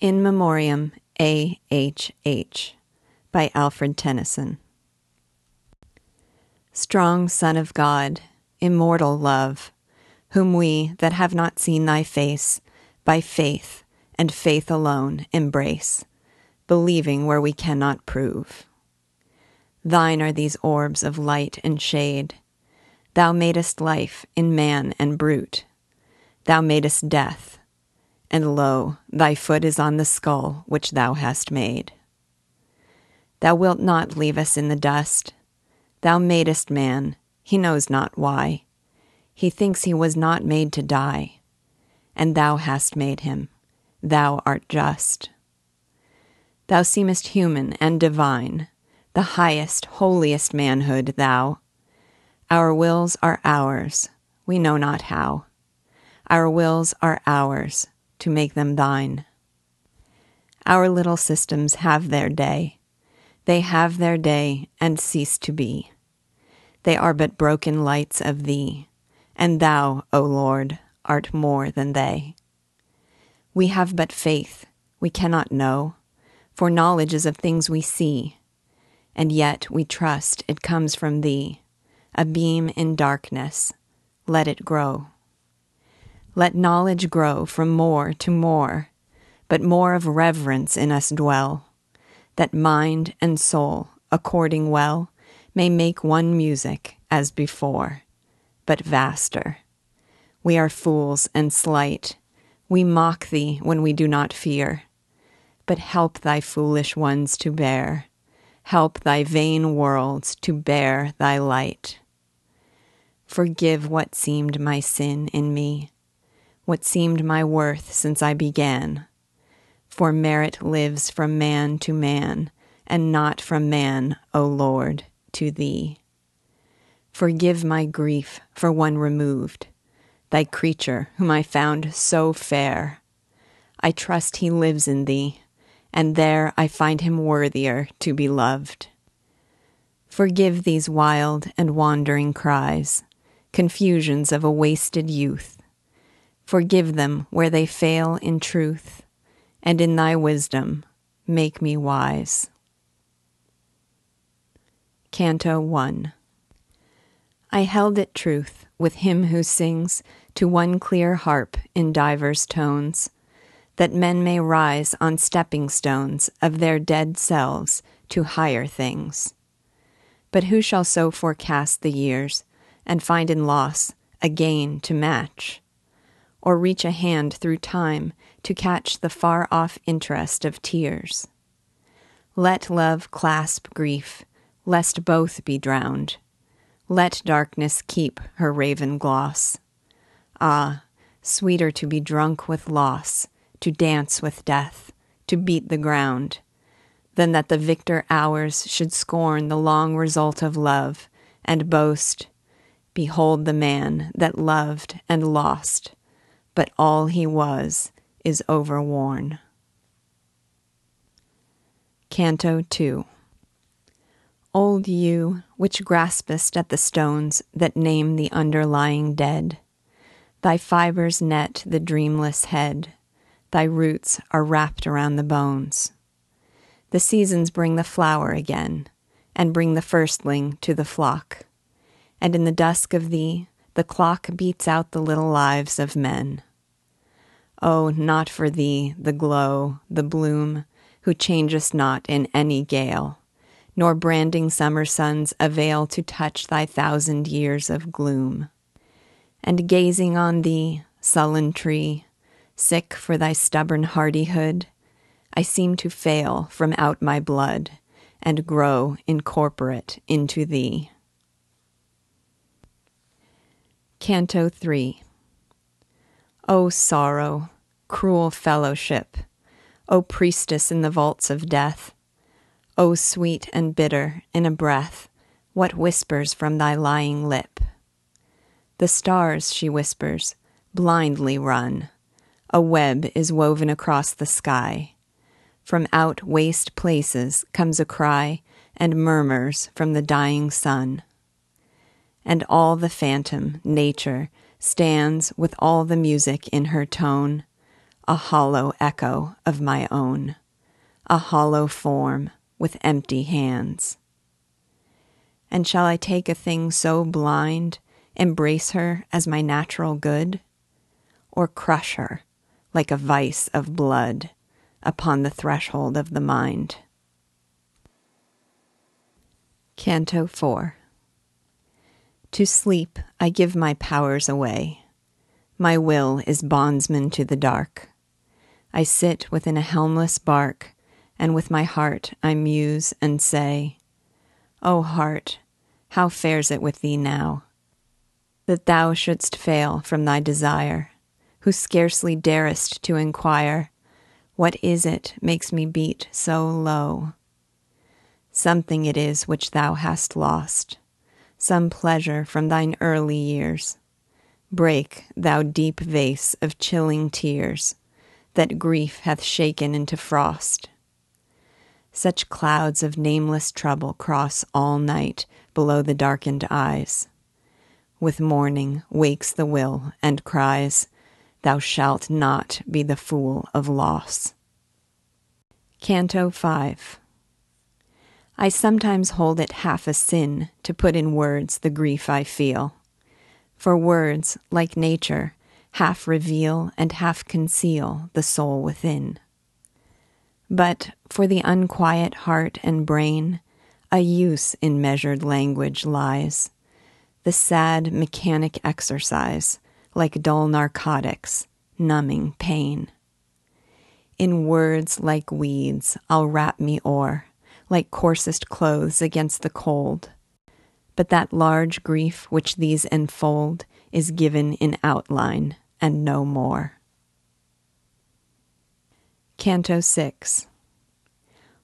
In Memoriam A. H. H. by Alfred Tennyson. Strong Son of God, immortal love, whom we that have not seen thy face, by faith, and faith alone, embrace, believing where we cannot prove. Thine are these orbs of light and shade. Thou madest life in man and brute. Thou madest death, and lo, thy foot is on the skull which thou hast made. Thou wilt not leave us in the dust. Thou madest man, he knows not why. He thinks he was not made to die. And thou hast made him. Thou art just. Thou seemest human and divine, the highest, holiest manhood, thou. Our wills are ours, we know not how. Our wills are ours, to make them thine. Our little systems have their day. They have their day and cease to be. They are but broken lights of thee, and thou, O Lord, art more than they. We have but faith, we cannot know, for knowledge is of things we see, and yet we trust it comes from thee, a beam in darkness. Let it grow. Let knowledge grow from more to more, but more of reverence in us dwell, that mind and soul, according well, may make one music as before, but vaster. We are fools and slight. We mock thee when we do not fear. But help thy foolish ones to bear, help thy vain worlds to bear thy light. Forgive what seemed my sin in me, what seemed my worth since I began. For merit lives from man to man, and not from man, O Lord, to thee. Forgive my grief for one removed, thy creature whom I found so fair. I trust he lives in thee, and there I find him worthier to be loved. Forgive these wild and wandering cries, confusions of a wasted youth. Forgive them where they fail in truth, and in thy wisdom make me wise. Canto 1 I held it truth with him who sings to one clear harp in divers tones, that men may rise on stepping stones of their dead selves to higher things. But who shall so forecast the years and find in loss a gain to match? Or reach a hand through time to catch the far off interest of tears? Let love clasp grief lest both be drowned. Let darkness keep her raven gloss. Ah, sweeter to be drunk with loss, to dance with death, to beat the ground, than that the victor hours should scorn the long result of love, and boast, Behold the man that loved and lost, but all he was is overworn. Canto 2 Old yew, which graspest at the stones that name the underlying dead, thy fibers net the dreamless head, thy roots are wrapped around the bones. The seasons bring the flower again, and bring the firstling to the flock, and in the dusk of thee the clock beats out the little lives of men. Oh, not for thee the glow, the bloom, who changest not in any gale nor branding summer suns avail to touch thy thousand years of gloom. And gazing on thee, sullen tree, sick for thy stubborn hardihood, I seem to fail from out my blood and grow incorporate into thee. Canto 3 O sorrow, cruel fellowship, O priestess in the vaults of death, O sweet and bitter in a breath, what whispers from thy lying lip? The stars, she whispers, blindly run. A web is woven across the sky. From out waste places comes a cry and murmurs from the dying sun. And all the phantom, nature, stands with all the music in her tone. a hollow echo of my own, a hollow form with empty hands. And shall I take a thing so blind, embrace her as my natural good, or crush her like a vice of blood upon the threshold of the mind? Canto 4 To sleep I give my powers away. My will is bondsman to the dark. I sit within a helmless bark, and with my heart I muse and say, O heart, how fares it with thee now? That thou shouldst fail from thy desire, who scarcely darest to inquire, What is it makes me beat so low? Something it is which thou hast lost, some pleasure from thine early years. Break, thou deep vase of chilling tears, that grief hath shaken into frost. Such clouds of nameless trouble cross all night below the darkened eyes. With morning wakes the will and cries, Thou shalt not be the fool of loss. Canto 5 I sometimes hold it half a sin to put in words the grief I feel. For words, like nature, half reveal and half conceal the soul within. But for the unquiet heart and brain, a use in measured language lies, the sad mechanic exercise, like dull narcotics, numbing pain. In words like weeds, I'll wrap me o'er like coarsest clothes against the cold. But that large grief which these enfold is given in outline and no more. Canto 6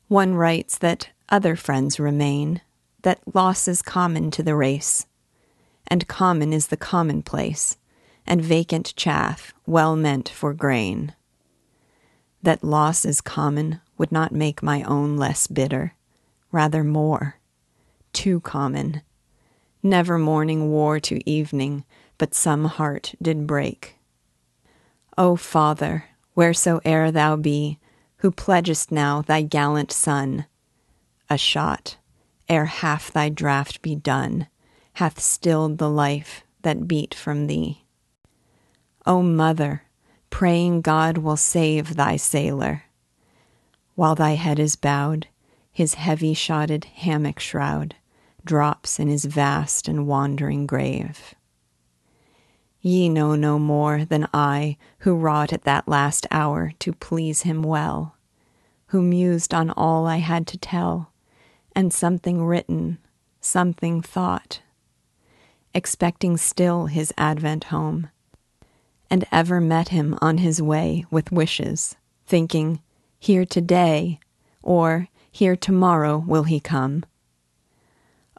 One writes that other friends remain, that loss is common to the race, and common is the commonplace, and vacant chaff well meant for grain. That loss is common would not make my own less bitter, rather more. Too common. Never morning wore to evening, but some heart did break. O Father, wheresoe'er thou be, who pledgest now thy gallant son, a shot, ere half thy draught be done, hath stilled the life that beat from thee. O Mother, praying God will save thy sailor. While thy head is bowed, his heavy shotted hammock shroud drops in his vast and wandering grave. Ye know no more than I who wrought at that last hour to please him well, who mused on all I had to tell, and something written, something thought, expecting still his advent home and ever met him on his way with wishes, thinking, Here today, or Here tomorrow will he come.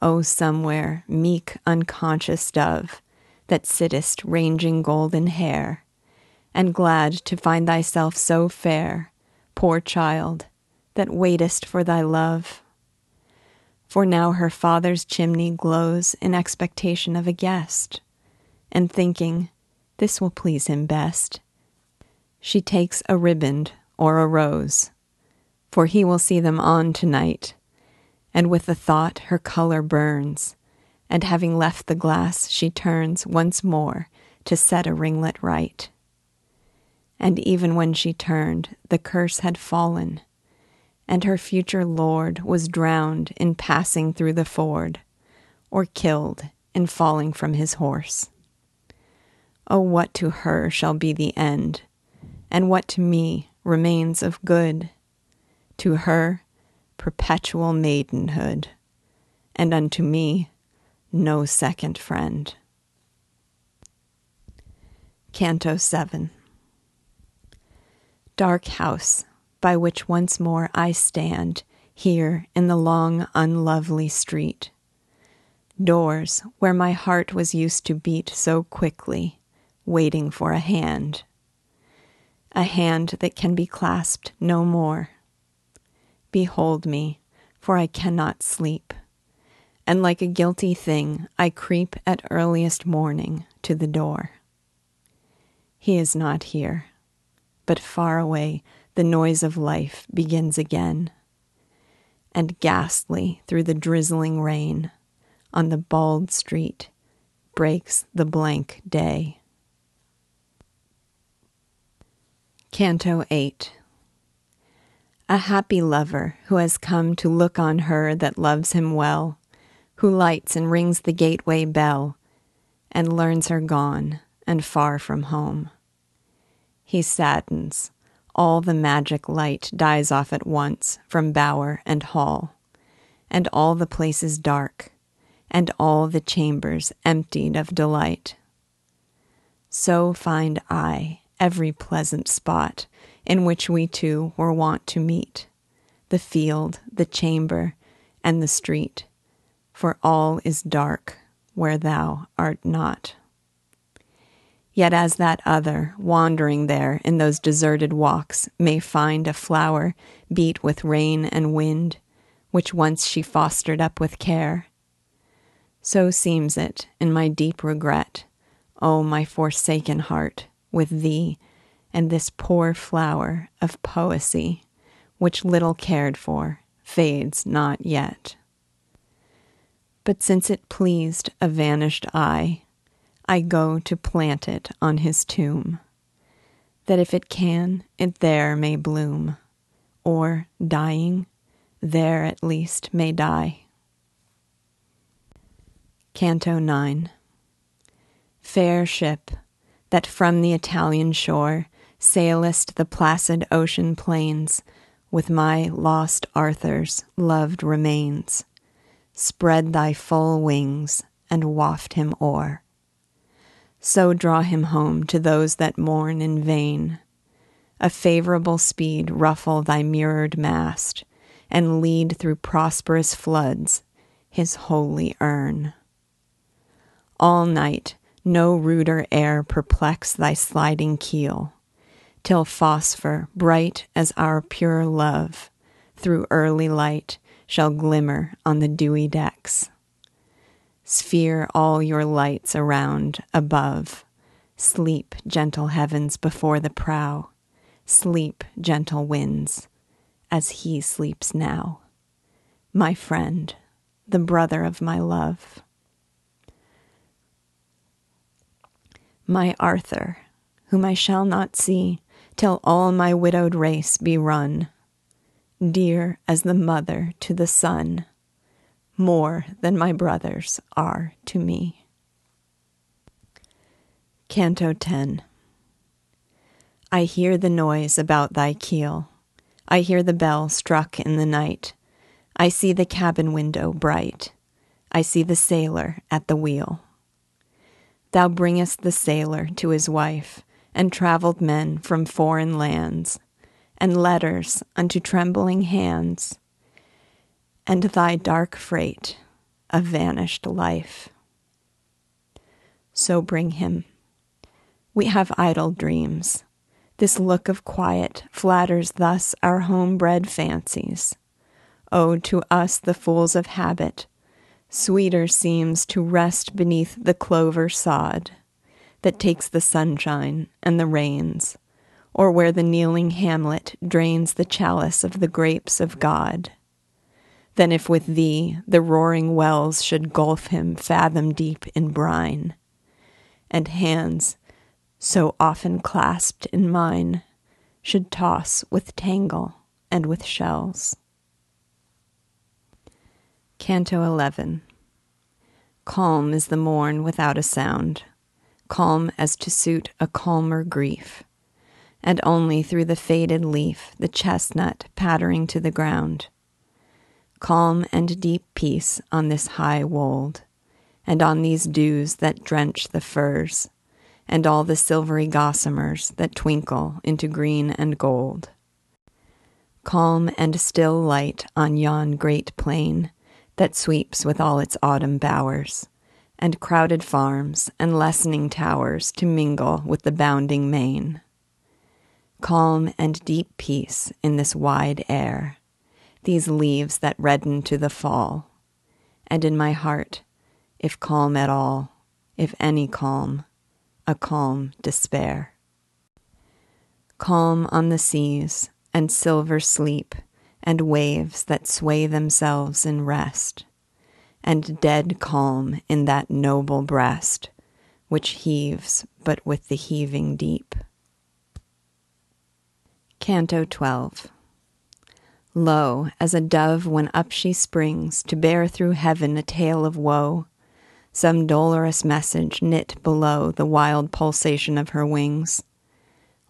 O somewhere, meek, unconscious dove, that sittest ranging golden hair, and glad to find thyself so fair, poor child, that waitest for thy love. For now her father's chimney glows in expectation of a guest, and thinking, this will please him best. She takes a riband or a rose, for he will see them on tonight. And with the thought her color burns, and having left the glass, she turns once more to set a ringlet right. And even when she turned, the curse had fallen, and her future lord was drowned in passing through the ford, or killed in falling from his horse. Oh, what to her shall be the end, and what to me remains of good? To her, perpetual maidenhood, and unto me, no second friend. Canto 7 Dark house, by which once more I stand here in the long, unlovely street. Doors where my heart was used to beat so quickly waiting for a hand, a hand that can be clasped no more. Behold me, for I cannot sleep, and like a guilty thing I creep at earliest morning to the door. He is not here, but far away the noise of life begins again. And ghastly through the drizzling rain, on the bald street, breaks the blank day. Canto 8 A happy lover who has come to look on her that loves him well, who lights and rings the gateway bell, and learns her gone and far from home. He saddens, all the magic light dies off at once from bower and hall, and all the place is dark, and all the chambers emptied of delight. So find I every pleasant spot in which we two were wont to meet the field, the chamber, and the street, for all is dark where thou art not. Yet, as that other, wandering there in those deserted walks, may find a flower beat with rain and wind, which once she fostered up with care, so seems it in my deep regret, O my forsaken heart, with thee and this poor flower of poesy, which little cared for, fades not yet. But since it pleased a vanished eye, I go to plant it on his tomb, that if it can, it there may bloom, or, dying, there at least may die. Canto 9 Fair ship, that from the Italian shore sailest the placid ocean plains with my lost Arthur's loved remains, spread thy full wings and waft him o'er so draw him home to those that mourn in vain. A favorable speed ruffle thy mirrored mast, and lead through prosperous floods his holy urn. All night no ruder air perplex thy sliding keel, till phosphor, bright as our pure love, through early light shall glimmer on the dewy decks. Sphere all your lights around, above. Sleep, gentle heavens, before the prow. Sleep, gentle winds, as he sleeps now. My friend, the brother of my love. My Arthur, whom I shall not see till all my widowed race be run, dear as the mother to the son more than my brothers are to me. Canto 10 I hear the noise about thy keel. I hear the bell struck in the night. I see the cabin window bright. I see the sailor at the wheel. Thou bringest the sailor to his wife, and travelled men from foreign lands, and letters unto trembling hands and thy dark freight of vanished life. So bring him. We have idle dreams. This look of quiet flatters thus our home-bred fancies. Oh, to us, the fools of habit, sweeter seems to rest beneath the clover sod that takes the sunshine and the rains, or where the kneeling hamlet drains the chalice of the grapes of God. Than if with thee the roaring wells should gulf him fathom deep in brine, and hands, so often clasped in mine, should toss with tangle and with shells. Canto 11 Calm is the morn without a sound, calm as to suit a calmer grief, and only through the faded leaf the chestnut pattering to the ground. Calm and deep peace on this high wold, and on these dews that drench the firs, and all the silvery gossamers that twinkle into green and gold. Calm and still light on yon great plain that sweeps with all its autumn bowers, and crowded farms and lessening towers to mingle with the bounding main. Calm and deep peace in this wide air these leaves that redden to the fall. And in my heart, if calm at all, if any calm, a calm despair. calm on the seas, and silver sleep, and waves that sway themselves in rest, and dead calm in that noble breast which heaves but with the heaving deep. Canto 12 Lo, as a dove when up she springs to bear through heaven a tale of woe, some dolorous message knit below the wild pulsation of her wings.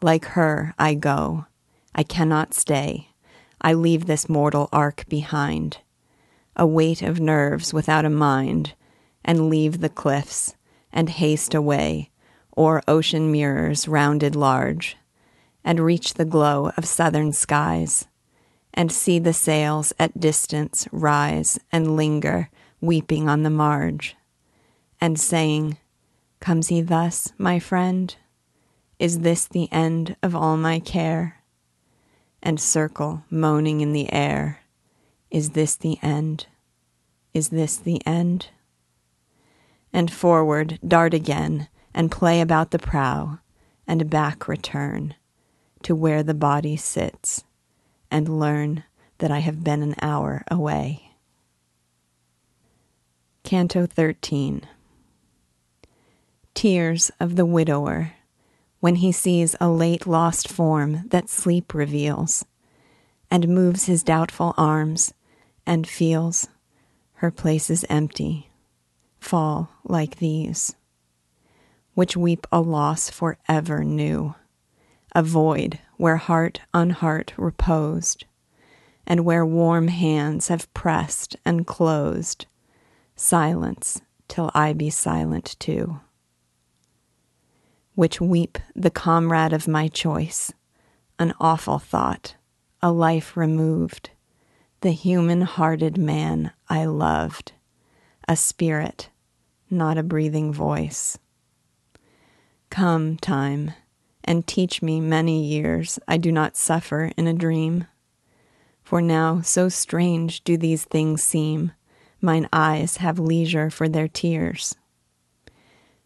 Like her, I go. I cannot stay. I leave this mortal ark behind, a weight of nerves without a mind, and leave the cliffs, and haste away, o'er ocean mirrors rounded large, and reach the glow of southern skies, and see the sails at distance rise and linger, weeping on the marge, and saying, Comes he thus, my friend? Is this the end of all my care? And circle, moaning in the air, Is this the end? Is this the end? And forward dart again, and play about the prow, and back return to where the body sits, and learn that I have been an hour away. Canto 13 Tears of the Widower when he sees a late lost form that sleep reveals, and moves his doubtful arms, and feels her place is empty, fall like these, which weep a loss for ever new, a void where heart on heart reposed, and where warm hands have pressed and closed, silence till I be silent too which weep the comrade of my choice, an awful thought, a life removed, the human hearted man I loved, a spirit, not a breathing voice. Come, time, and teach me many years I do not suffer in a dream. For now so strange do these things seem, mine eyes have leisure for their tears.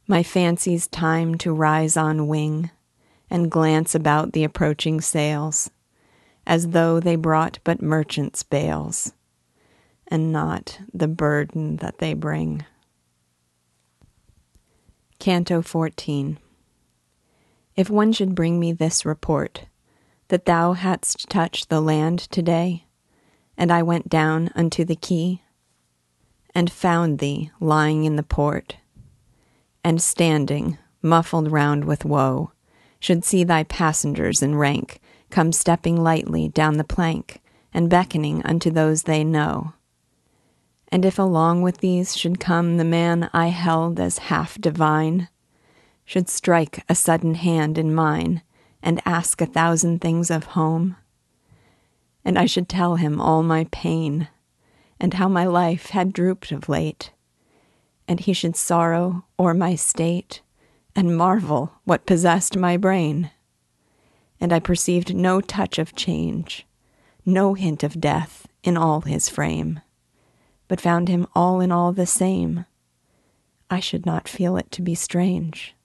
My fancy's time to rise on wing and glance about the approaching sails, as though they brought but merchants' bales, and not the burden that they bring. Canto 14 If one should bring me this report, that thou hadst touched the land today, and I went down unto the quay, and found thee lying in the port, and standing, muffled round with woe, should see thy passengers in rank come stepping lightly down the plank, and beckoning unto those they know. And if along with these should come the man I held as half divine, should strike a sudden hand in mine, and ask a thousand things of home, and I should tell him all my pain, and how my life had drooped of late, and he should sorrow o'er my state, and marvel what possessed my brain. And I perceived no touch of change, no hint of death in all his frame, but found him all in all the same. I should not feel it to be strange.